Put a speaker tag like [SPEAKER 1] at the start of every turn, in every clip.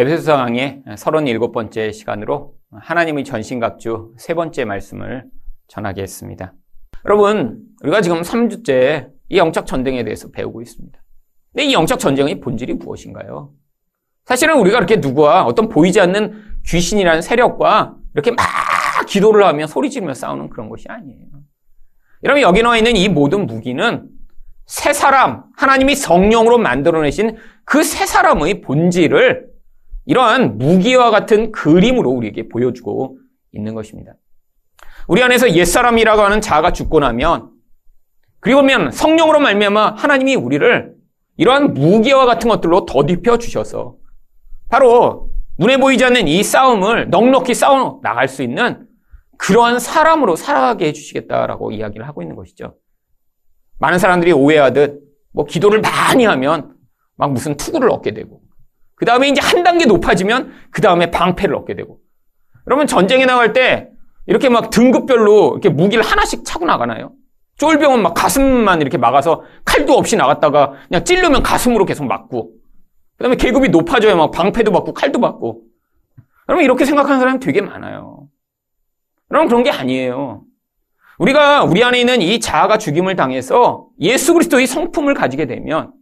[SPEAKER 1] 에베소서 강의 37번째 시간으로 하나님의 전신갑주 세 번째 말씀을 전하겠습니다. 여러분, 우리가 지금 3주째 이 영적 전쟁에 대해서 배우고 있습니다. 근데 이 영적 전쟁의 본질이 무엇인가요? 사실은 우리가 이렇게 누구와 어떤 보이지 않는 귀신이라는 세력과 이렇게 막 기도를 하며 소리 지르며 싸우는 그런 것이 아니에요. 여러분, 여기 나와 있는 이 모든 무기는 새 사람, 하나님이 성령으로 만들어내신 그 새 사람의 본질을 이러한 무기와 같은 그림으로 우리에게 보여주고 있는 것입니다. 우리 안에서 옛사람이라고 하는 자아가 죽고 나면 그리고면 성령으로 말미암아 하나님이 우리를 이러한 무기와 같은 것들로 덧입혀 주셔서 바로 눈에 보이지 않는 이 싸움을 넉넉히 싸워 나갈 수 있는 그러한 사람으로 살아가게 해주시겠다라고 이야기를 하고 있는 것이죠. 많은 사람들이 오해하듯 뭐 기도를 많이 하면 막 무슨 투구를 얻게 되고 그 다음에 이제 한 단계 높아지면 그 다음에 방패를 얻게 되고 그러면 전쟁에 나갈 때 이렇게 막 등급별로 이렇게 무기를 하나씩 차고 나가나요? 쫄병은 막 가슴만 이렇게 막아서 칼도 없이 나갔다가 그냥 찔르면 가슴으로 계속 맞고 그 다음에 계급이 높아져야 막 방패도 받고 칼도 받고 그러면 이렇게 생각하는 사람이 되게 많아요. 그럼 그런 게 아니에요. 우리가 우리 안에 있는 이 자아가 죽임을 당해서 예수 그리스도의 성품을 가지게 되면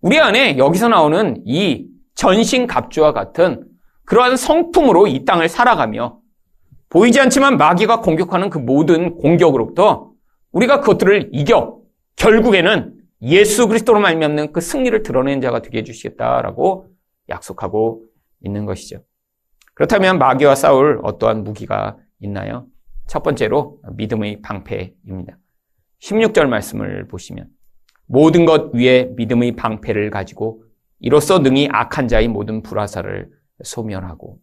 [SPEAKER 1] 우리 안에 여기서 나오는 이 전신 갑주와 같은 그러한 성품으로 이 땅을 살아가며 보이지 않지만 마귀가 공격하는 그 모든 공격으로부터 우리가 그것들을 이겨 결국에는 예수 그리스도로 말미암는 그 승리를 드러낸 자가 되게 해주시겠다라고 약속하고 있는 것이죠. 그렇다면 마귀와 싸울 어떠한 무기가 있나요? 첫 번째로 믿음의 방패입니다. 16절 말씀을 보시면 모든 것 위에 믿음의 방패를 가지고 이로써 능히 악한 자의 모든 불화사를 소멸하고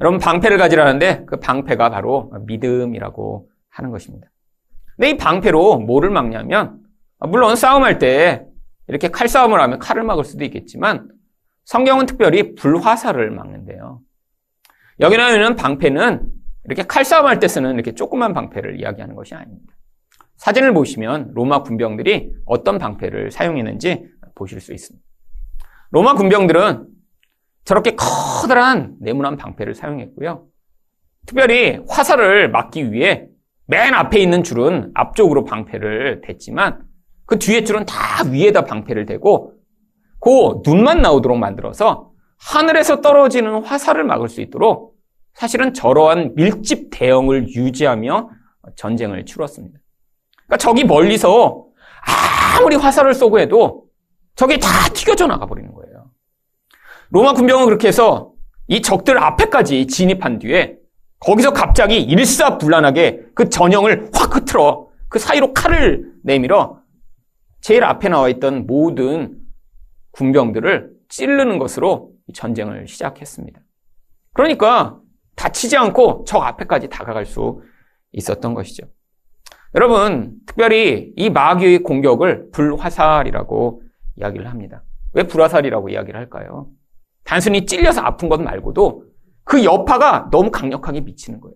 [SPEAKER 1] 여러분 방패를 가지라는데 그 방패가 바로 믿음이라고 하는 것입니다. 근데 이 방패로 뭐를 막냐면 물론 싸움할 때 이렇게 칼싸움을 하면 칼을 막을 수도 있겠지만 성경은 특별히 불화살을 막는데요. 여기 나오는 방패는 이렇게 칼싸움할 때 쓰는 이렇게 조그만 방패를 이야기하는 것이 아닙니다. 사진을 보시면 로마 군병들이 어떤 방패를 사용했는지 보실 수 있습니다. 로마 군병들은 저렇게 커다란 네모난 방패를 사용했고요. 특별히 화살을 막기 위해 맨 앞에 있는 줄은 앞쪽으로 방패를 댔지만 그 뒤에 줄은 다 위에다 방패를 대고 그 눈만 나오도록 만들어서 하늘에서 떨어지는 화살을 막을 수 있도록 사실은 저러한 밀집 대형을 유지하며 전쟁을 치렀습니다. 그러니까 적이 멀리서 아무리 화살을 쏘고 해도 적이 다 튀겨져 나가 버리는 거예요. 로마 군병은 그렇게 해서 이 적들 앞에까지 진입한 뒤에 거기서 갑자기 일사불란하게 그 전형을 확 흐트러 그 사이로 칼을 내밀어 제일 앞에 나와 있던 모든 군병들을 찌르는 것으로 전쟁을 시작했습니다. 그러니까 다치지 않고 적 앞에까지 다가갈 수 있었던 것이죠. 여러분, 특별히 이 마귀의 공격을 불화살이라고 이야기를 합니다. 왜 불화살이라고 이야기를 할까요? 단순히 찔려서 아픈 것 말고도 그 여파가 너무 강력하게 미치는 거예요.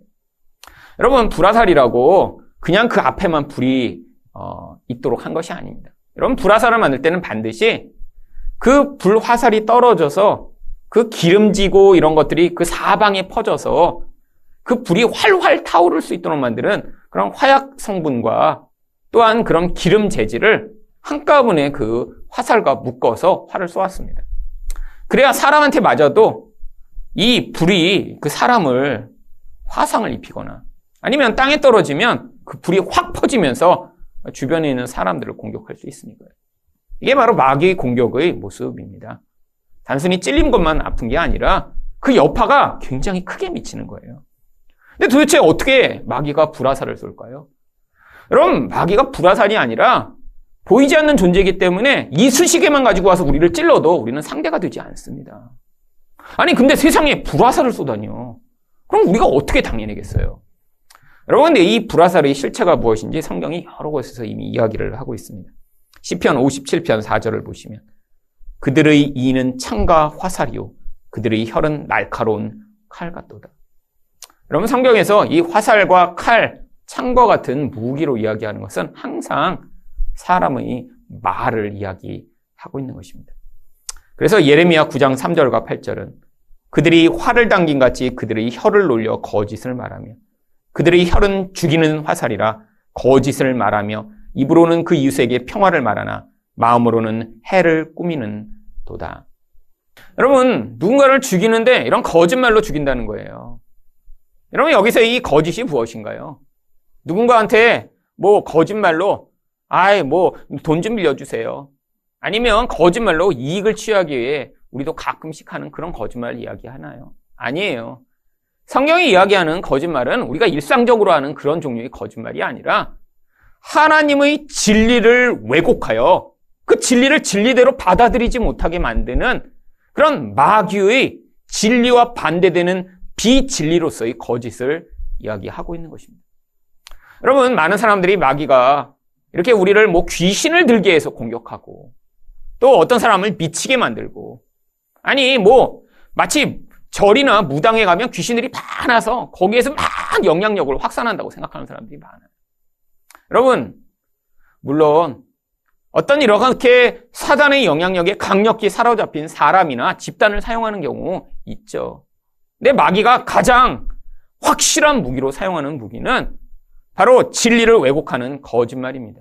[SPEAKER 1] 여러분, 불화살이라고 그냥 그 앞에만 불이 어, 있도록 한 것이 아닙니다. 여러분, 불화살을 만들 때는 반드시 그 불화살이 떨어져서 그 기름지고 이런 것들이 그 사방에 퍼져서 그 불이 활활 타오를 수 있도록 만드는 그런 화약 성분과 또한 그런 기름 재질을 한꺼번에 그 화살과 묶어서 활을 쏘았습니다. 그래야 사람한테 맞아도 이 불이 그 사람을 화상을 입히거나 아니면 땅에 떨어지면 그 불이 확 퍼지면서 주변에 있는 사람들을 공격할 수 있으니까요. 이게 바로 마귀의 공격의 모습입니다. 단순히 찔린 것만 아픈 게 아니라 그 여파가 굉장히 크게 미치는 거예요. 근데 도대체 어떻게 마귀가 불화살을 쏠까요? 여러분, 마귀가 불화살이 아니라 보이지 않는 존재이기 때문에 이 수식에만 가지고 와서 우리를 찔러도 우리는 상대가 되지 않습니다. 아니, 근데 세상에 불화살을 쏘다니요. 그럼 우리가 어떻게 당해내겠어요? 여러분, 근데 이 불화살의 실체가 무엇인지 성경이 여러 곳에서 이미 이야기를 하고 있습니다. 시편 57편 4절을 보시면 그들의 이는 창과 화살이요 그들의 혈은 날카로운 칼 같도다. 여러분 성경에서 이 화살과 칼, 창과 같은 무기로 이야기하는 것은 항상 사람의 말을 이야기하고 있는 것입니다. 그래서 예레미야 9장 3절과 8절은 그들이 활을 당긴 같이 그들의 혀를 놀려 거짓을 말하며 그들의 혀는 죽이는 화살이라 거짓을 말하며 입으로는 그 이웃에게 평화를 말하나 마음으로는 해를 꾸미는 도다. 여러분, 누군가를 죽이는데 이런 거짓말로 죽인다는 거예요. 여러분, 여기서 이 거짓이 무엇인가요? 누군가한테 뭐 거짓말로, 아이, 뭐, 돈 좀 빌려주세요. 아니면 거짓말로 이익을 취하기 위해 우리도 가끔씩 하는 그런 거짓말 이야기 하나요? 아니에요. 성경이 이야기하는 거짓말은 우리가 일상적으로 하는 그런 종류의 거짓말이 아니라 하나님의 진리를 왜곡하여 그 진리를 진리대로 받아들이지 못하게 만드는 그런 마귀의 진리와 반대되는 비진리로서의 거짓을 이야기하고 있는 것입니다. 여러분, 많은 사람들이 마귀가 이렇게 우리를 뭐 귀신을 들게 해서 공격하고 또 어떤 사람을 미치게 만들고 아니 뭐 마치 절이나 무당에 가면 귀신들이 많아서 거기에서 막 영향력을 확산한다고 생각하는 사람들이 많아요. 여러분, 물론 어떤 이렇게 사단의 영향력에 강력히 사로잡힌 사람이나 집단을 사용하는 경우 있죠. 근데 마귀가 가장 확실한 무기로 사용하는 무기는 바로 진리를 왜곡하는 거짓말입니다.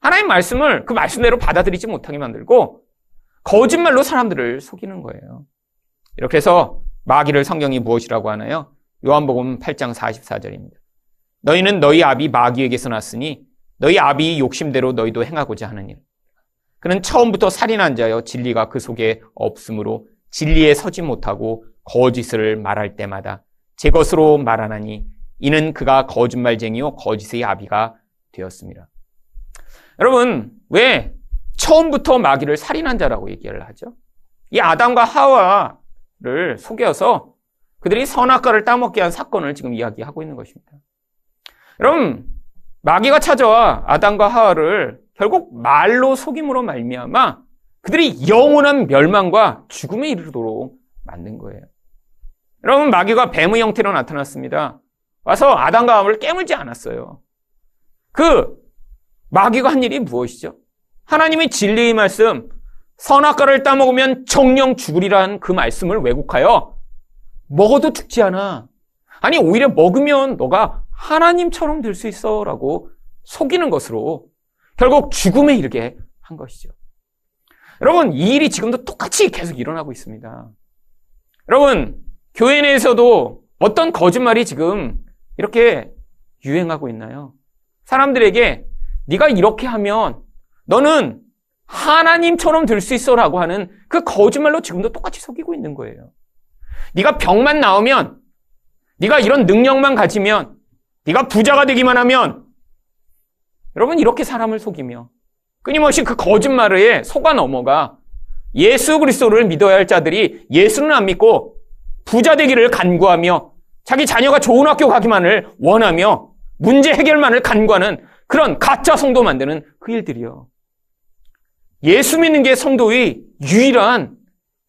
[SPEAKER 1] 하나님 말씀을 그 말씀대로 받아들이지 못하게 만들고 거짓말로 사람들을 속이는 거예요. 이렇게 해서 마귀를 성경이 무엇이라고 하나요? 요한복음 8장 44절입니다. 너희는 너희 아비 마귀에게서 났으니 너희 아비 욕심대로 너희도 행하고자 하는 일. 그는 처음부터 살인한 자여 진리가 그 속에 없으므로 진리에 서지 못하고 거짓을 말할 때마다 제 것으로 말하나니 이는 그가 거짓말쟁이요 거짓의 아비가 되었습니다. 여러분 왜 처음부터 마귀를 살인한 자라고 얘기를 하죠? 이 아담과 하와를 속여서 그들이 선악과를 따먹게 한 사건을 지금 이야기하고 있는 것입니다. 여러분 마귀가 찾아와 아담과 하와를 결국 말로 속임으로 말미암아 그들이 영원한 멸망과 죽음에 이르도록 만든 거예요. 여러분 마귀가 뱀의 형태로 나타났습니다. 와서 아담과 하와를 깨물지 않았어요. 그 마귀가 한 일이 무엇이죠? 하나님의 진리의 말씀, 선악과를 따먹으면 정령 죽으리란 그 말씀을 왜곡하여 먹어도 죽지 않아. 아니 오히려 먹으면 너가 하나님처럼 될 수 있어 라고 속이는 것으로 결국 죽음에 이르게 한 것이죠. 여러분, 이 일이 지금도 똑같이 계속 일어나고 있습니다. 여러분, 교회 내에서도 어떤 거짓말이 지금 이렇게 유행하고 있나요? 사람들에게 네가 이렇게 하면 너는 하나님처럼 될 수 있어라고 하는 그 거짓말로 지금도 똑같이 속이고 있는 거예요. 네가 병만 나오면 네가 이런 능력만 가지면 네가 부자가 되기만 하면 여러분 이렇게 사람을 속이며 끊임없이 그 거짓말에 속아 넘어가 예수 그리스도를 믿어야 할 자들이 예수는 안 믿고 부자 되기를 간구하며 자기 자녀가 좋은 학교 가기만을 원하며 문제 해결만을 간구하는 그런 가짜 성도 만드는 그 일들이요. 예수 믿는 게 성도의 유일한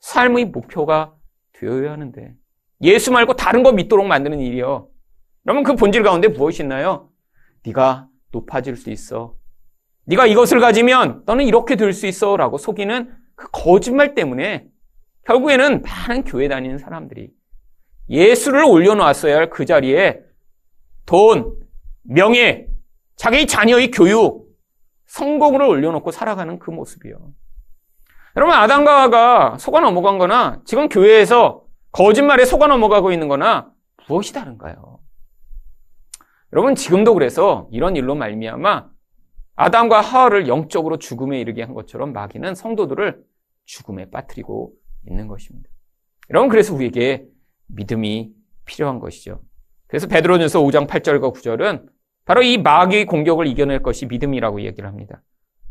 [SPEAKER 1] 삶의 목표가 되어야 하는데 예수 말고 다른 거 믿도록 만드는 일이요. 그러면 그 본질 가운데 무엇이 있나요? 네가 높아질 수 있어. 네가 이것을 가지면 너는 이렇게 될 수 있어라고 속이는 그 거짓말 때문에 결국에는 많은 교회 다니는 사람들이 예수를 올려놓았어야 할 그 자리에 돈, 명예, 자기 자녀의 교육, 성공을 올려놓고 살아가는 그 모습이요. 여러분, 아담과 하가 속아 넘어간 거나 지금 교회에서 거짓말에 속아 넘어가고 있는 거나 무엇이 다른가요? 여러분 지금도 그래서 이런 일로 말미암아 아담과 하와를 영적으로 죽음에 이르게 한 것처럼 마귀는 성도들을 죽음에 빠뜨리고 있는 것입니다. 여러분 그래서 우리에게 믿음이 필요한 것이죠. 그래서 베드로전서 5장 8절과 9절은 바로 이 마귀의 공격을 이겨낼 것이 믿음이라고 얘기를 합니다.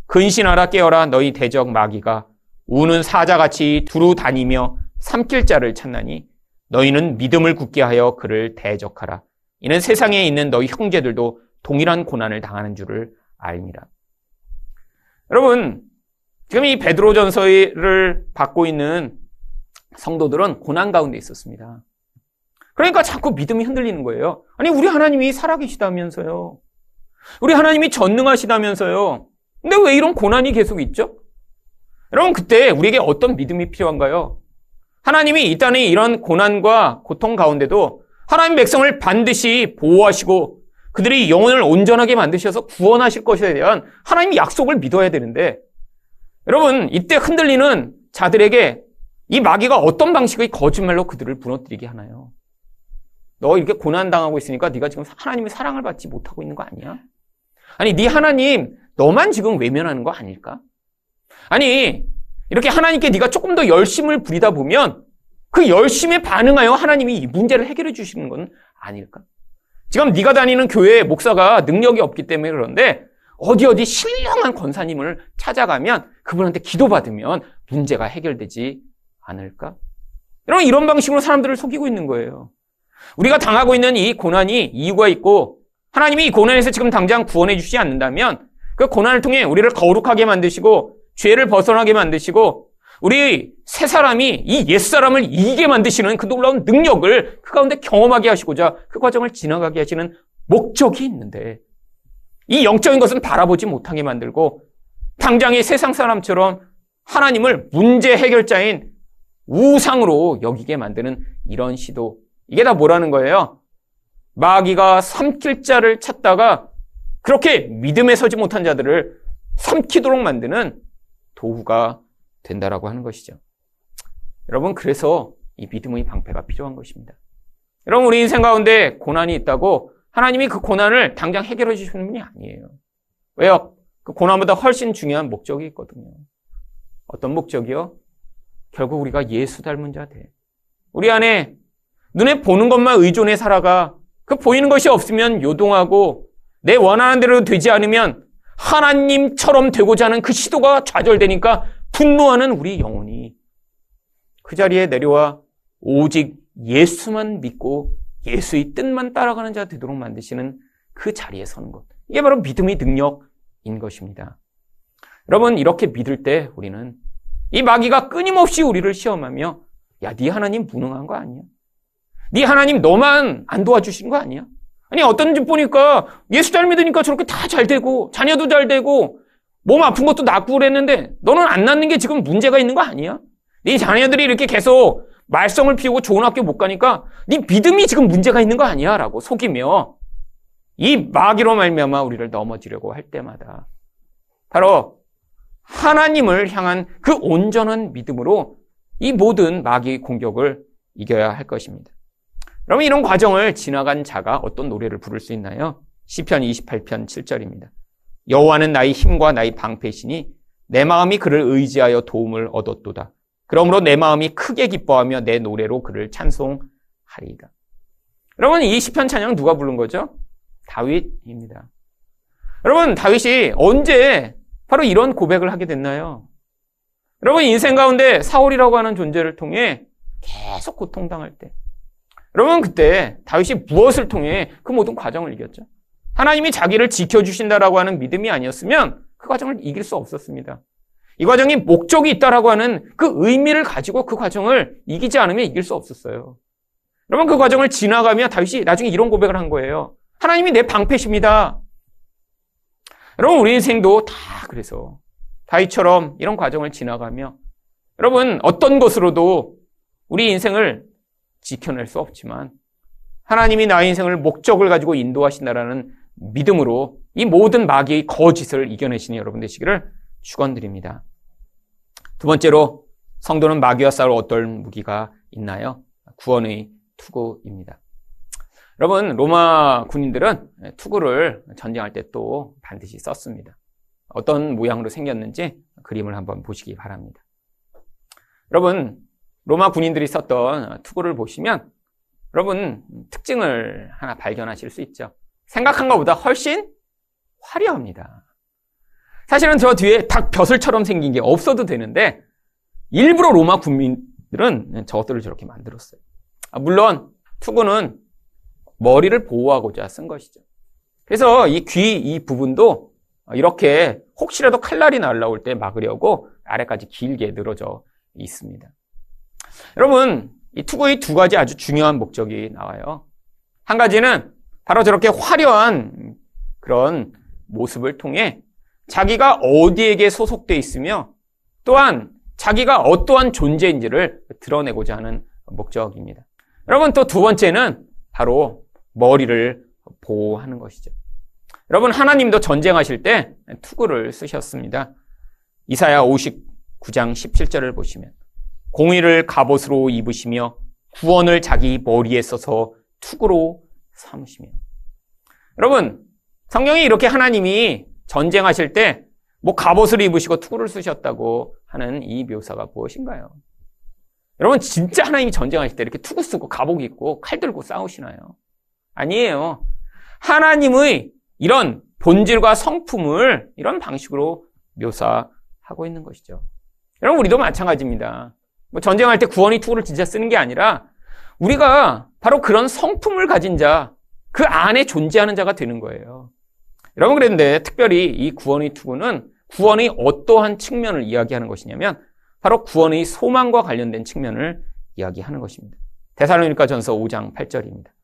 [SPEAKER 1] 근신하라 깨어라 너희 대적 마귀가 우는 사자같이 두루 다니며 삼킬 자를 찾나니 너희는 믿음을 굳게 하여 그를 대적하라. 이는 세상에 있는 너희 형제들도 동일한 고난을 당하는 줄을 알미라. 여러분, 지금 이 베드로전서를 받고 있는 성도들은 고난 가운데 있었습니다. 그러니까 자꾸 믿음이 흔들리는 거예요. 아니, 우리 하나님이 살아계시다면서요. 우리 하나님이 전능하시다면서요. 근데 왜 이런 고난이 계속 있죠? 여러분, 그때 우리에게 어떤 믿음이 필요한가요? 하나님이 이 땅의 이런 고난과 고통 가운데도 하나님 백성을 반드시 보호하시고 그들이 영혼을 온전하게 만드셔서 구원하실 것에 대한 하나님의 약속을 믿어야 되는데 여러분, 이때 흔들리는 자들에게 이 마귀가 어떤 방식의 거짓말로 그들을 무너뜨리게 하나요? 너 이렇게 고난당하고 있으니까 네가 지금 하나님의 사랑을 받지 못하고 있는 거 아니야? 아니, 네 하나님 너만 지금 외면하는 거 아닐까? 아니, 이렇게 하나님께 네가 조금 더 열심을 부리다 보면 그 열심에 반응하여 하나님이 이 문제를 해결해 주시는 건 아닐까? 지금 네가 다니는 교회 목사가 능력이 없기 때문에 그런데 어디 어디 신령한 권사님을 찾아가면 그분한테 기도받으면 문제가 해결되지 않을까? 여러분 이런 방식으로 사람들을 속이고 있는 거예요. 우리가 당하고 있는 이 고난이 이유가 있고 하나님이 이 고난에서 지금 당장 구원해 주시지 않는다면 그 고난을 통해 우리를 거룩하게 만드시고 죄를 벗어나게 만드시고 우리 새 사람이 이 옛사람을 이기게 만드시는 그 놀라운 능력을 그 가운데 경험하게 하시고자 그 과정을 지나가게 하시는 목적이 있는데 이 영적인 것은 바라보지 못하게 만들고 당장의 세상 사람처럼 하나님을 문제 해결자인 우상으로 여기게 만드는 이런 시도. 이게 다 뭐라는 거예요? 마귀가 삼킬 자를 찾다가 그렇게 믿음에 서지 못한 자들을 삼키도록 만드는 도구가 된다라고 하는 것이죠. 여러분, 그래서 이 믿음의 방패가 필요한 것입니다. 여러분, 우리 인생 가운데 고난이 있다고 하나님이 그 고난을 당장 해결해 주시는 분이 아니에요. 왜요? 그 고난보다 훨씬 중요한 목적이 있거든요. 어떤 목적이요? 결국 우리가 예수 닮은 자 돼. 우리 안에 눈에 보는 것만 의존해 살아가 그 보이는 것이 없으면 요동하고 내 원하는 대로 되지 않으면 하나님처럼 되고자 하는 그 시도가 좌절되니까 분노하는 우리 영혼이 그 자리에 내려와 오직 예수만 믿고 예수의 뜻만 따라가는 자 되도록 만드시는 그 자리에 서는 것. 이게 바로 믿음의 능력인 것입니다. 여러분, 이렇게 믿을 때 우리는 이 마귀가 끊임없이 우리를 시험하며 야, 네 하나님 무능한 거 아니야? 네 하나님 너만 안 도와주신 거 아니야? 아니 어떤 집 보니까 예수 잘 믿으니까 저렇게 다 잘 되고 자녀도 잘 되고 몸 아픈 것도 낫고 그랬는데 너는 안 낫는 게 지금 문제가 있는 거 아니야? 네 자녀들이 이렇게 계속 말썽을 피우고 좋은 학교 못 가니까 네 믿음이 지금 문제가 있는 거 아니야? 라고 속이며 이 마귀로 말미암아 우리를 넘어지려고 할 때마다 바로 하나님을 향한 그 온전한 믿음으로 이 모든 마귀의 공격을 이겨야 할 것입니다. 그러면 이런 과정을 지나간 자가 어떤 노래를 부를 수 있나요? 시편 28편 7절입니다. 여호와는 나의 힘과 나의 방패시니 내 마음이 그를 의지하여 도움을 얻었도다. 그러므로 내 마음이 크게 기뻐하며 내 노래로 그를 찬송하리이다. 여러분 이 시편 찬양 누가 부른 거죠? 다윗입니다. 여러분 다윗이 언제 바로 이런 고백을 하게 됐나요? 여러분 인생 가운데 사울이라고 하는 존재를 통해 계속 고통당할 때 여러분 그때 다윗이 무엇을 통해 그 모든 과정을 이겼죠? 하나님이 자기를 지켜주신다라고 하는 믿음이 아니었으면 그 과정을 이길 수 없었습니다. 이 과정이 목적이 있다라고 하는 그 의미를 가지고 그 과정을 이기지 않으면 이길 수 없었어요. 여러분 그 과정을 지나가며 다윗이 나중에 이런 고백을 한 거예요. 하나님이 내 방패십니다. 여러분 우리 인생도 다 그래서 다윗처럼 이런 과정을 지나가며 여러분 어떤 것으로도 우리 인생을 지켜낼 수 없지만 하나님이 나의 인생을 목적을 가지고 인도하신다라는 믿음으로 이 모든 마귀의 거짓을 이겨내시니 여러분 되시기를 축원드립니다. 두 번째로 성도는 마귀와 싸울 어떤 무기가 있나요? 구원의 투구입니다. 여러분 로마 군인들은 투구를 전쟁할 때 또 반드시 썼습니다. 어떤 모양으로 생겼는지 그림을 한번 보시기 바랍니다. 여러분 로마 군인들이 썼던 투구를 보시면 여러분 특징을 하나 발견하실 수 있죠. 생각한 것보다 훨씬 화려합니다. 사실은 저 뒤에 닭 벼슬처럼 생긴 게 없어도 되는데 일부러 로마 군민들은 저것들을 저렇게 만들었어요. 아, 물론 투구는 머리를 보호하고자 쓴 것이죠. 그래서 이 귀 이 부분도 이렇게 혹시라도 칼날이 날라올 때 막으려고 아래까지 길게 늘어져 있습니다. 여러분, 이 투구의 두 가지 아주 중요한 목적이 나와요. 한 가지는 바로 저렇게 화려한 그런 모습을 통해 자기가 어디에게 소속돼 있으며 또한 자기가 어떠한 존재인지를 드러내고자 하는 목적입니다. 여러분 또 두 번째는 바로 머리를 보호하는 것이죠. 여러분 하나님도 전쟁하실 때 투구를 쓰셨습니다. 이사야 59장 17절을 보시면 공의를 갑옷으로 입으시며 구원을 자기 머리에 써서 투구로 삼으시며 여러분 성경이 이렇게 하나님이 전쟁하실 때 뭐 갑옷을 입으시고 투구를 쓰셨다고 하는 이 묘사가 무엇인가요? 여러분 진짜 하나님이 전쟁하실 때 이렇게 투구 쓰고 갑옷 입고 칼 들고 싸우시나요? 아니에요. 하나님의 이런 본질과 성품을 이런 방식으로 묘사하고 있는 것이죠. 여러분 우리도 마찬가지입니다. 뭐 전쟁할 때 구원이 투구를 진짜 쓰는 게 아니라 우리가 바로 그런 성품을 가진 자, 그 안에 존재하는 자가 되는 거예요. 여러분 그랬는데 특별히 이 구원의 투구는 구원의 어떠한 측면을 이야기하는 것이냐면 바로 구원의 소망과 관련된 측면을 이야기하는 것입니다. 대살로니가 전서 5장 8절입니다.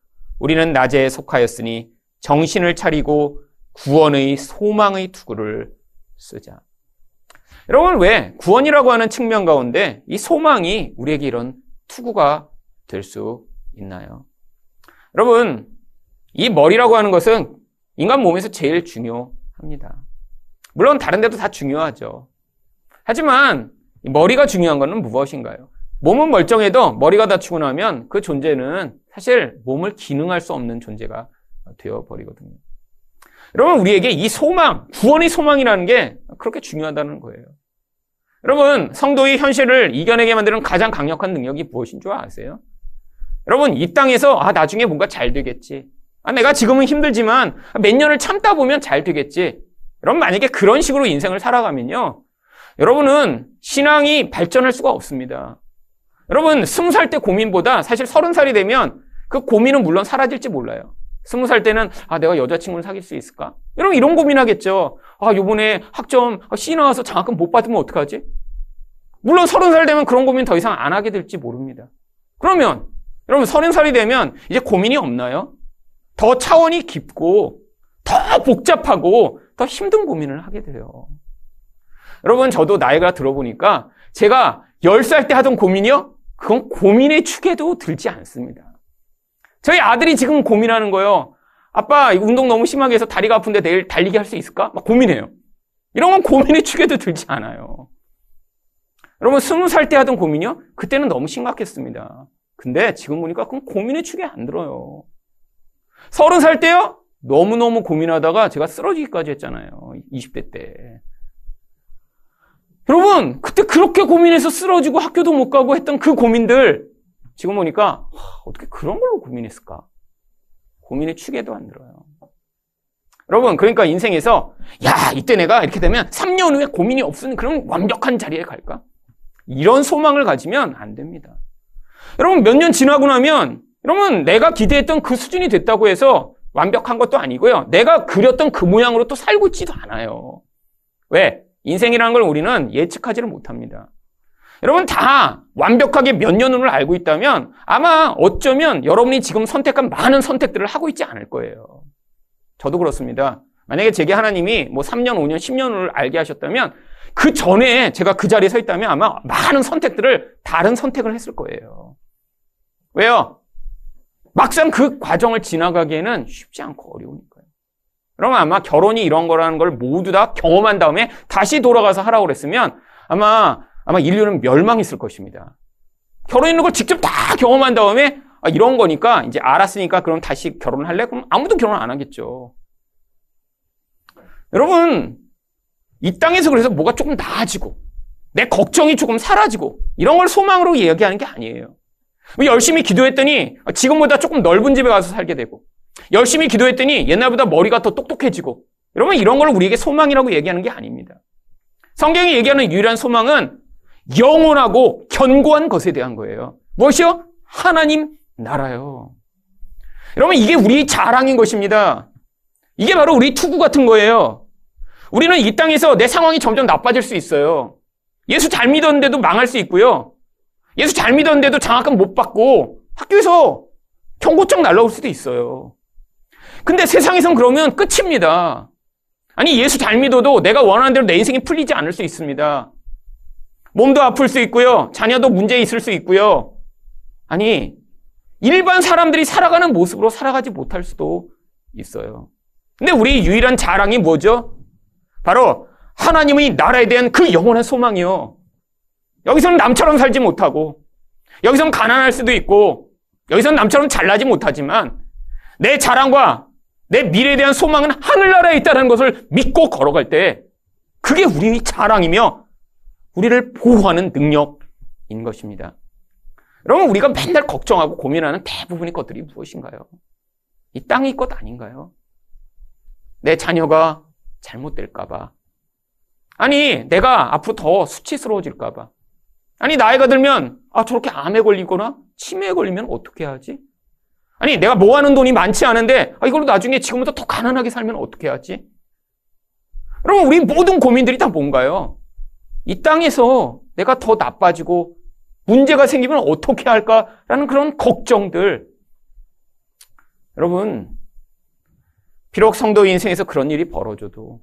[SPEAKER 1] 우리는 낮에 속하였으니 정신을 차리고 구원의 소망의 투구를 쓰자. 여러분 왜 구원이라고 하는 측면 가운데 이 소망이 우리에게 이런 투구가 될 수 있나요? 여러분 이 머리라고 하는 것은 인간 몸에서 제일 중요합니다. 물론 다른 데도 다 중요하죠. 하지만 머리가 중요한 것은 무엇인가요? 몸은 멀쩡해도 머리가 다치고 나면 그 존재는 사실 몸을 기능할 수 없는 존재가 되어버리거든요. 여러분, 우리에게 이 소망, 구원의 소망이라는 게 그렇게 중요하다는 거예요. 여러분, 성도의 현실을 이겨내게 만드는 가장 강력한 능력이 무엇인 줄 아세요? 여러분, 이 땅에서, 아, 나중에 뭔가 잘 되겠지. 아, 내가 지금은 힘들지만 몇 년을 참다 보면 잘 되겠지. 여러분, 만약에 그런 식으로 인생을 살아가면요. 여러분은 신앙이 발전할 수가 없습니다. 여러분, 스무 살 때 고민보다 사실 서른 살이 되면 그 고민은 물론 사라질지 몰라요. 스무 살 때는 아 내가 여자친구를 사귈 수 있을까? 여러분 이런 고민하겠죠. 아 요번에 학점 C 나와서 장학금 못 받으면 어떡하지? 물론 서른 살 되면 그런 고민 더 이상 안 하게 될지 모릅니다. 그러면 여러분 서른 살이 되면 이제 고민이 없나요? 더 차원이 깊고 더 복잡하고 더 힘든 고민을 하게 돼요. 여러분, 저도 나이가 들어보니까 제가 10살 때 하던 고민이요? 그건 고민의 축에도 들지 않습니다. 저희 아들이 지금 고민하는 거예요. 아빠, 운동 너무 심하게 해서 다리가 아픈데 내일 달리기 할 수 있을까? 막 고민해요. 이런 건 고민의 축에도 들지 않아요. 여러분, 20살 때 하던 고민이요? 그때는 너무 심각했습니다. 근데 지금 보니까 그건 고민의 축에 안 들어요. 30살 때요? 너무너무 고민하다가 제가 쓰러지기까지 했잖아요. 20대 때. 여러분, 그때 그렇게 고민해서 쓰러지고 학교도 못 가고 했던 그 고민들, 지금 보니까, 어떻게 그런 걸로 고민했을까? 고민의 축에도 안 들어요. 여러분, 그러니까 인생에서, 야, 이때 내가 이렇게 되면 3년 후에 고민이 없는 그런 완벽한 자리에 갈까? 이런 소망을 가지면 안 됩니다. 여러분, 몇 년 지나고 나면, 여러분, 내가 기대했던 그 수준이 됐다고 해서 완벽한 것도 아니고요. 내가 그렸던 그 모양으로 또 살고 있지도 않아요. 왜? 인생이라는 걸 우리는 예측하지를 못합니다. 여러분 다 완벽하게 몇 년을 알고 있다면 아마 어쩌면 여러분이 지금 선택한 많은 선택들을 하고 있지 않을 거예요. 저도 그렇습니다. 만약에 제게 하나님이 뭐 3년, 5년, 10년을 알게 하셨다면 그 전에 제가 그 자리에 서 있다면 아마 많은 선택들을 다른 선택을 했을 거예요. 왜요? 막상 그 과정을 지나가기에는 쉽지 않고 어려우니까요. 그러면 아마 결혼이 이런 거라는 걸 모두 다 경험한 다음에 다시 돌아가서 하라고 그랬으면 아마 아마 인류는 멸망했을 것입니다. 결혼 있는 걸 직접 다 경험한 다음에 아, 이런 거니까 이제 알았으니까 그럼 다시 결혼을 할래? 그럼 아무도 결혼 안 하겠죠. 여러분 이 땅에서 그래서 뭐가 조금 나아지고 내 걱정이 조금 사라지고 이런 걸 소망으로 이야기하는 게 아니에요. 열심히 기도했더니 지금보다 조금 넓은 집에 가서 살게 되고 열심히 기도했더니 옛날보다 머리가 더 똑똑해지고 여러분 이런 걸 우리에게 소망이라고 얘기하는 게 아닙니다. 성경이 얘기하는 유일한 소망은 영원하고 견고한 것에 대한 거예요. 무엇이요? 하나님 나라요. 여러분 이게 우리 자랑인 것입니다. 이게 바로 우리 투구 같은 거예요. 우리는 이 땅에서 내 상황이 점점 나빠질 수 있어요. 예수 잘 믿었는데도 망할 수 있고요. 예수 잘 믿었는데도 장학금 못 받고 학교에서 경고장 날라올 수도 있어요. 근데 세상에선 그러면 끝입니다. 아니, 예수 잘 믿어도 내가 원하는 대로 내 인생이 풀리지 않을 수 있습니다. 몸도 아플 수 있고요. 자녀도 문제 있을 수 있고요. 아니, 일반 사람들이 살아가는 모습으로 살아가지 못할 수도 있어요. 근데 우리 유일한 자랑이 뭐죠? 바로 하나님의 나라에 대한 그 영원한 소망이요. 여기서는 남처럼 살지 못하고, 여기서는 가난할 수도 있고, 여기서는 남처럼 잘나지 못하지만, 내 자랑과 내 미래에 대한 소망은 하늘나라에 있다는 것을 믿고 걸어갈 때, 그게 우리의 자랑이며, 우리를 보호하는 능력인 것입니다. 여러분, 우리가 맨날 걱정하고 고민하는 대부분의 것들이 무엇인가요? 이 땅의 것 아닌가요? 내 자녀가 잘못될까봐. 아니, 내가 앞으로 더 수치스러워질까봐. 아니, 나이가 들면, 아, 저렇게 암에 걸리거나 치매에 걸리면 어떻게 하지? 아니, 내가 모아놓은 돈이 많지 않은데, 아, 이걸로 나중에 지금부터 더 가난하게 살면 어떻게 하지? 여러분, 우리 모든 고민들이 다 뭔가요? 이 땅에서 내가 더 나빠지고 문제가 생기면 어떻게 할까라는 그런 걱정들. 여러분, 비록 성도 인생에서 그런 일이 벌어져도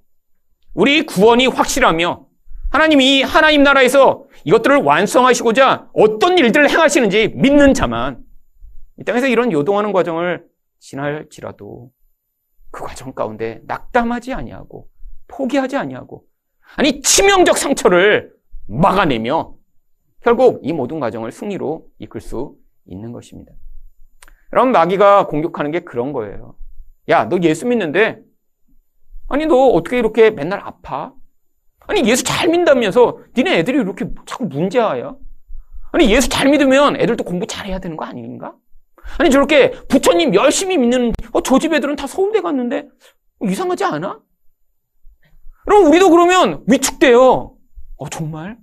[SPEAKER 1] 우리 구원이 확실하며 하나님이 하나님 나라에서 이것들을 완성하시고자 어떤 일들을 행하시는지 믿는 자만 이 땅에서 이런 요동하는 과정을 지날지라도 그 과정 가운데 낙담하지 아니하고 포기하지 아니하고 아니 치명적 상처를 막아내며 결국 이 모든 과정을 승리로 이끌 수 있는 것입니다. 여러분 마귀가 공격하는 게 그런 거예요. 야, 너 예수 믿는데 아니 너 어떻게 이렇게 맨날 아파? 아니 예수 잘 믿다면서 니네 애들이 이렇게 자꾸 문제아야? 아니 예수 잘 믿으면 애들도 공부 잘해야 되는 거 아닌가? 아니 저렇게 부처님 열심히 믿는 어, 저 집 애들은 다 서울대 갔는데 어, 이상하지 않아? 그럼 우리도 그러면 위축돼요. 어 정말?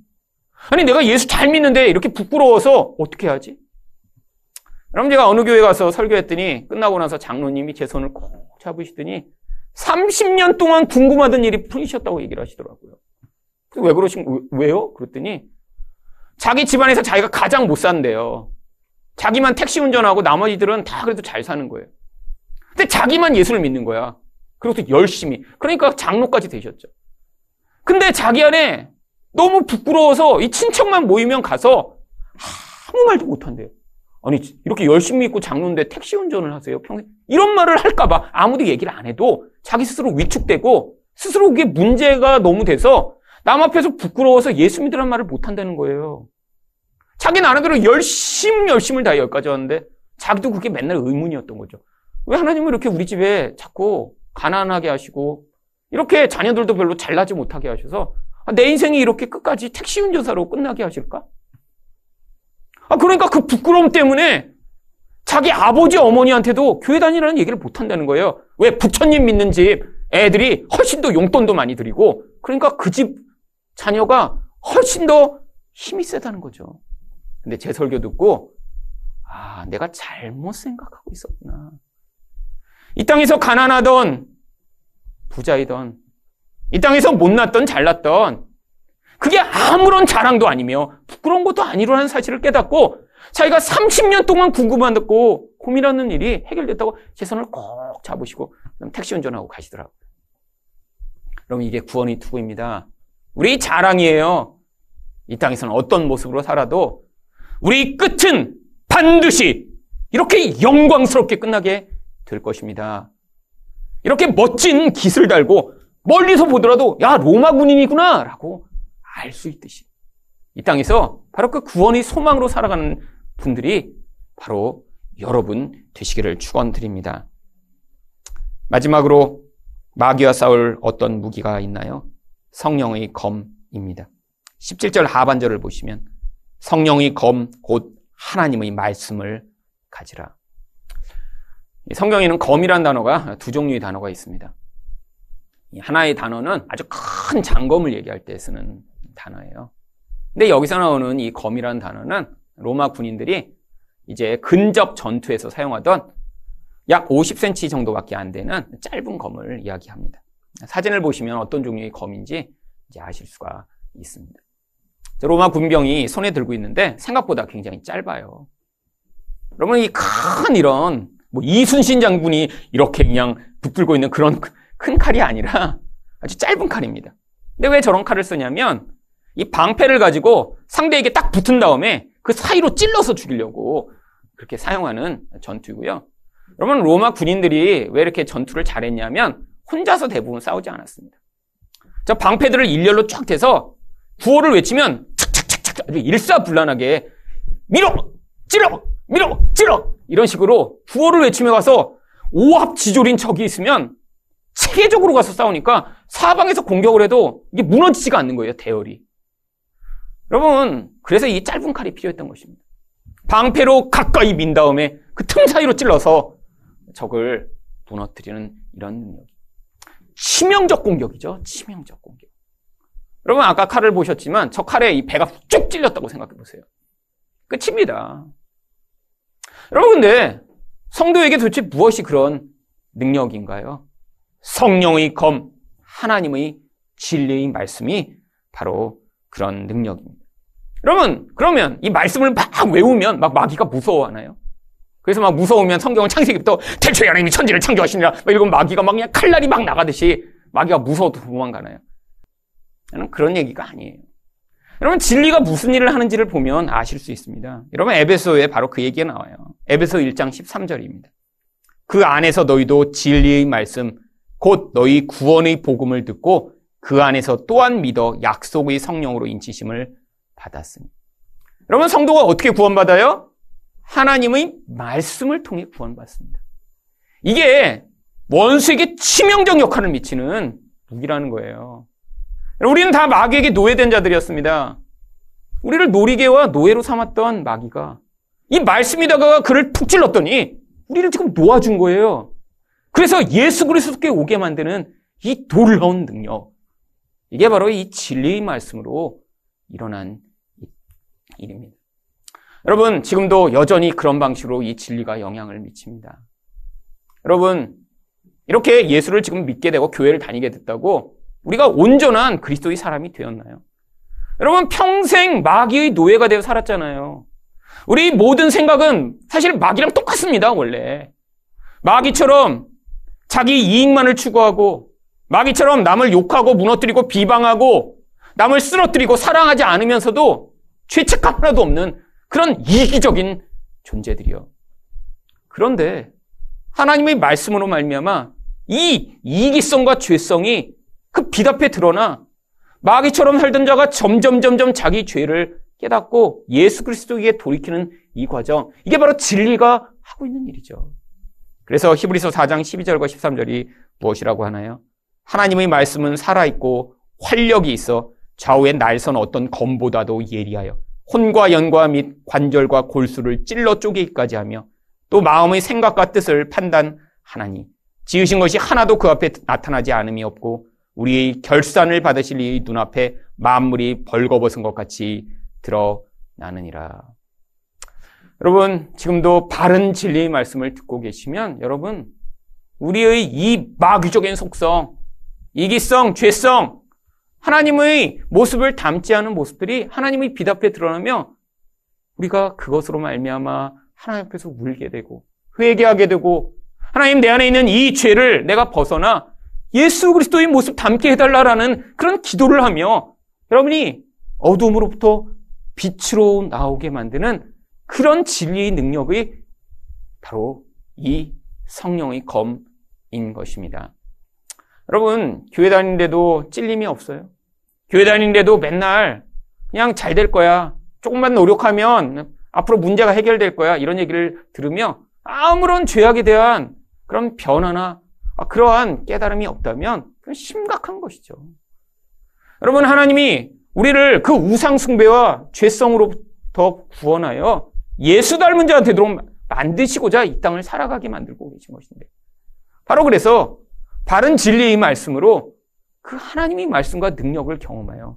[SPEAKER 1] 아니 내가 예수 잘 믿는데 이렇게 부끄러워서 어떻게 하지? 그럼 제가 어느 교회 가서 설교했더니 끝나고 나서 장로님이 제 손을 꼭 잡으시더니 30년 동안 궁금하던 일이 풀리셨다고 얘기를 하시더라고요. 왜 그러신, 왜요? 그랬더니 자기 집안에서 자기가 가장 못 산대요. 자기만 택시 운전하고 나머지들은 다 그래도 잘 사는 거예요. 근데 자기만 예수를 믿는 거야. 그리고 또 열심히. 그러니까 장로까지 되셨죠. 근데 자기 안에 너무 부끄러워서 이 친척만 모이면 가서 아무 말도 못한대요. 아니 이렇게 열심히 믿고 장로인데 택시 운전을 하세요 평생 이런 말을 할까봐 아무도 얘기를 안 해도 자기 스스로 위축되고 스스로 그게 문제가 너무 돼서 남 앞에서 부끄러워서 예수 믿으란 말을 못 한다는 거예요. 자기 나름대로 열심 열심을 다 여기까지 왔는데 자기도 그게 맨날 의문이었던 거죠. 왜 하나님은 이렇게 우리 집에 자꾸 가난하게 하시고 이렇게 자녀들도 별로 잘나지 못하게 하셔서 내 인생이 이렇게 끝까지 택시 운전사로 끝나게 하실까? 아, 그러니까 그 부끄러움 때문에 자기 아버지 어머니한테도 교회 다니라는 얘기를 못 한다는 거예요. 왜 부처님 믿는 집 애들이 훨씬 더 용돈도 많이 드리고 그러니까 그 집 자녀가 훨씬 더 힘이 세다는 거죠. 근데 제 설교 듣고 아, 내가 잘못 생각하고 있었구나. 이 땅에서 가난하던 부자이던 이 땅에서 못났던 잘났던 그게 아무런 자랑도 아니며 부끄러운 것도 아니라는 사실을 깨닫고 자기가 30년 동안 궁금하고 고민하는 일이 해결됐다고 제 손을 꼭 잡으시고 택시 운전하고 가시더라고요. 그럼 이게 구원의 투구입니다. 우리 자랑이에요. 이 땅에서는 어떤 모습으로 살아도 우리 끝은 반드시 이렇게 영광스럽게 끝나게 될 것입니다. 이렇게 멋진 깃을 달고 멀리서 보더라도 야 로마 군인이구나 라고 알 수 있듯이 이 땅에서 바로 그 구원의 소망으로 살아가는 분들이 바로 여러분 되시기를 축원드립니다. 마지막으로 마귀와 싸울 어떤 무기가 있나요? 성령의 검입니다. 17절 하반절을 보시면 성령의 검 곧 하나님의 말씀을 가지라. 성경에는 검이란 단어가 두 종류의 단어가 있습니다. 하나의 단어는 아주 큰 장검을 얘기할 때 쓰는 단어예요. 근데 여기서 나오는 이 검이라는 단어는 로마 군인들이 이제 근접 전투에서 사용하던 약 50cm 정도밖에 안 되는 짧은 검을 이야기합니다. 사진을 보시면 어떤 종류의 검인지 이제 아실 수가 있습니다. 로마 군병이 손에 들고 있는데 생각보다 굉장히 짧아요. 여러분 이 큰 이런 뭐 이순신 장군이 이렇게 그냥 붙들고 있는 그런 큰 칼이 아니라 아주 짧은 칼입니다. 근데 왜 저런 칼을 쓰냐면 이 방패를 가지고 상대에게 딱 붙은 다음에 그 사이로 찔러서 죽이려고 그렇게 사용하는 전투이고요. 여러분 로마 군인들이 왜 이렇게 전투를 잘했냐면 혼자서 대부분 싸우지 않았습니다. 자 방패들을 일렬로 쫙 대서 구호를 외치면 착착착착 아주 일사불란하게 밀어 찔러 밀어 찔러 이런 식으로 구호를 외치며 가서 오합지졸인 적이 있으면 체계적으로 가서 싸우니까 사방에서 공격을 해도 이게 무너지지가 않는 거예요 대열이. 여러분 그래서 이 짧은 칼이 필요했던 것입니다. 방패로 가까이 민 다음에 그 틈 사이로 찔러서 적을 무너뜨리는 이런 능력이. 치명적 공격이죠. 치명적 공격. 여러분 아까 칼을 보셨지만 저 칼에 이 배가 쭉 찔렸다고 생각해 보세요. 끝입니다. 여러분 근데 성도에게 도대체 무엇이 그런 능력인가요? 성령의 검, 하나님의 진리의 말씀이 바로 그런 능력입니다. 여러분, 그러면 이 말씀을 막 외우면 막 마귀가 무서워하나요? 그래서 막 무서우면 성경을 창세기부터 대초에 하나님이 천지를 창조하시니라 막 이러면 마귀가 막 그냥 칼날이 막 나가듯이 마귀가 무서워도 도망가나요? 그런 얘기가 아니에요. 여러분 진리가 무슨 일을 하는지를 보면 아실 수 있습니다. 여러분 에베소에 바로 그 얘기가 나와요. 에베소 1장 13절입니다. 그 안에서 너희도 진리의 말씀 곧 너희 구원의 복음을 듣고 그 안에서 또한 믿어 약속의 성령으로 인치심을 받았습니다. 여러분 성도가 어떻게 구원받아요? 하나님의 말씀을 통해 구원받습니다. 이게 원수에게 치명적 역할을 미치는 무기라는 거예요. 우리는 다 마귀에게 노예된 자들이었습니다. 우리를 놀이개와 노예로 삼았던 마귀가 이 말씀이 다가 그를 푹 찔렀더니 우리를 지금 놓아준 거예요. 그래서 예수 그리스도께 오게 만드는 이 놀라운 능력. 이게 바로 이 진리의 말씀으로 일어난 일입니다. 여러분, 지금도 여전히 그런 방식으로 이 진리가 영향을 미칩니다. 여러분, 이렇게 예수를 지금 믿게 되고 교회를 다니게 됐다고 우리가 온전한 그리스도의 사람이 되었나요? 여러분, 평생 마귀의 노예가 되어 살았잖아요. 우리 모든 생각은 사실 마귀랑 똑같습니다, 원래. 마귀처럼 자기 이익만을 추구하고 마귀처럼 남을 욕하고 무너뜨리고 비방하고 남을 쓰러뜨리고 사랑하지 않으면서도 죄책감 하나도 없는 그런 이기적인 존재들이요. 그런데 하나님의 말씀으로 말미암아 이 이기성과 죄성이 그 빛 앞에 드러나 마귀처럼 살던 자가 점점 점점 자기 죄를 깨닫고 예수 그리스도에게 돌이키는 이 과정 이게 바로 진리가 하고 있는 일이죠. 그래서 히브리서 4장 12절과 13절이 무엇이라고 하나요? 하나님의 말씀은 살아있고 활력이 있어 좌우의 날선 어떤 검보다도 예리하여 혼과 연과 및 관절과 골수를 찔러 쪼개기까지 하며 또 마음의 생각과 뜻을 판단하나니 지으신 것이 하나도 그 앞에 나타나지 않음이 없고 우리의 결산을 받으실 이 눈앞에 만물이 벌거벗은 것 같이 드러나느니라. 여러분, 지금도 바른 진리의 말씀을 듣고 계시면 여러분, 우리의 이 마귀적인 속성, 이기성, 죄성, 하나님의 모습을 닮지 않은 모습들이 하나님의 빛 앞에 드러나며 우리가 그것으로 말미암아 하나님 앞에서 울게 되고 회개하게 되고 하나님 내 안에 있는 이 죄를 내가 벗어나 예수 그리스도의 모습 닮게 해달라라는 그런 기도를 하며 여러분이 어둠으로부터 빛으로 나오게 만드는 그런 진리의 능력이 바로 이 성령의 검인 것입니다. 여러분, 교회 다니는데도 찔림이 없어요. 교회 다니는데도 맨날 그냥 잘 될 거야. 조금만 노력하면 앞으로 문제가 해결될 거야. 이런 얘기를 들으며 아무런 죄악에 대한 그런 변화나 그러한 깨달음이 없다면 심각한 것이죠. 여러분, 하나님이 우리를 그 우상 숭배와 죄성으로부터 구원하여 예수 닮은 자가 되도록 만드시고자 이 땅을 살아가게 만들고 계신 것인데. 바로 그래서 바른 진리의 말씀으로 그 하나님의 말씀과 능력을 경험하여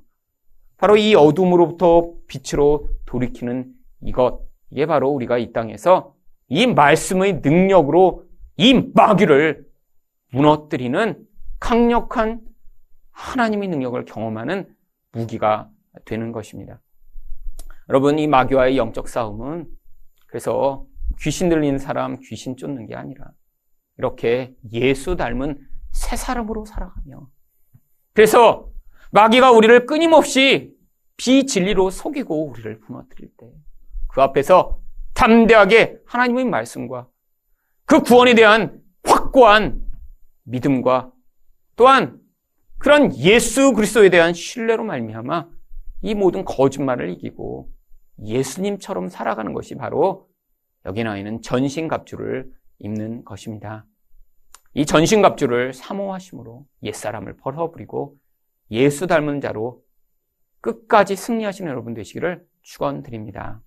[SPEAKER 1] 바로 이 어둠으로부터 빛으로 돌이키는 이것, 이게 바로 우리가 이 땅에서 이 말씀의 능력으로 이 마귀를 무너뜨리는 강력한 하나님의 능력을 경험하는 무기가 되는 것입니다. 여러분, 이 마귀와의 영적 싸움은 그래서 귀신 들리는 사람 귀신 쫓는 게 아니라 이렇게 예수 닮은 새 사람으로 살아가며 그래서 마귀가 우리를 끊임없이 비진리로 속이고 우리를 무너뜨릴 때 그 앞에서 담대하게 하나님의 말씀과 그 구원에 대한 확고한 믿음과 또한 그런 예수 그리스도에 대한 신뢰로 말미암아 이 모든 거짓말을 이기고 예수님처럼 살아가는 것이 바로 여기 나와 있는 전신갑주를 입는 것입니다. 이 전신갑주를 사모하심으로 옛사람을 벌어버리고 예수 닮은 자로 끝까지 승리하시는 여러분 되시기를 축원드립니다.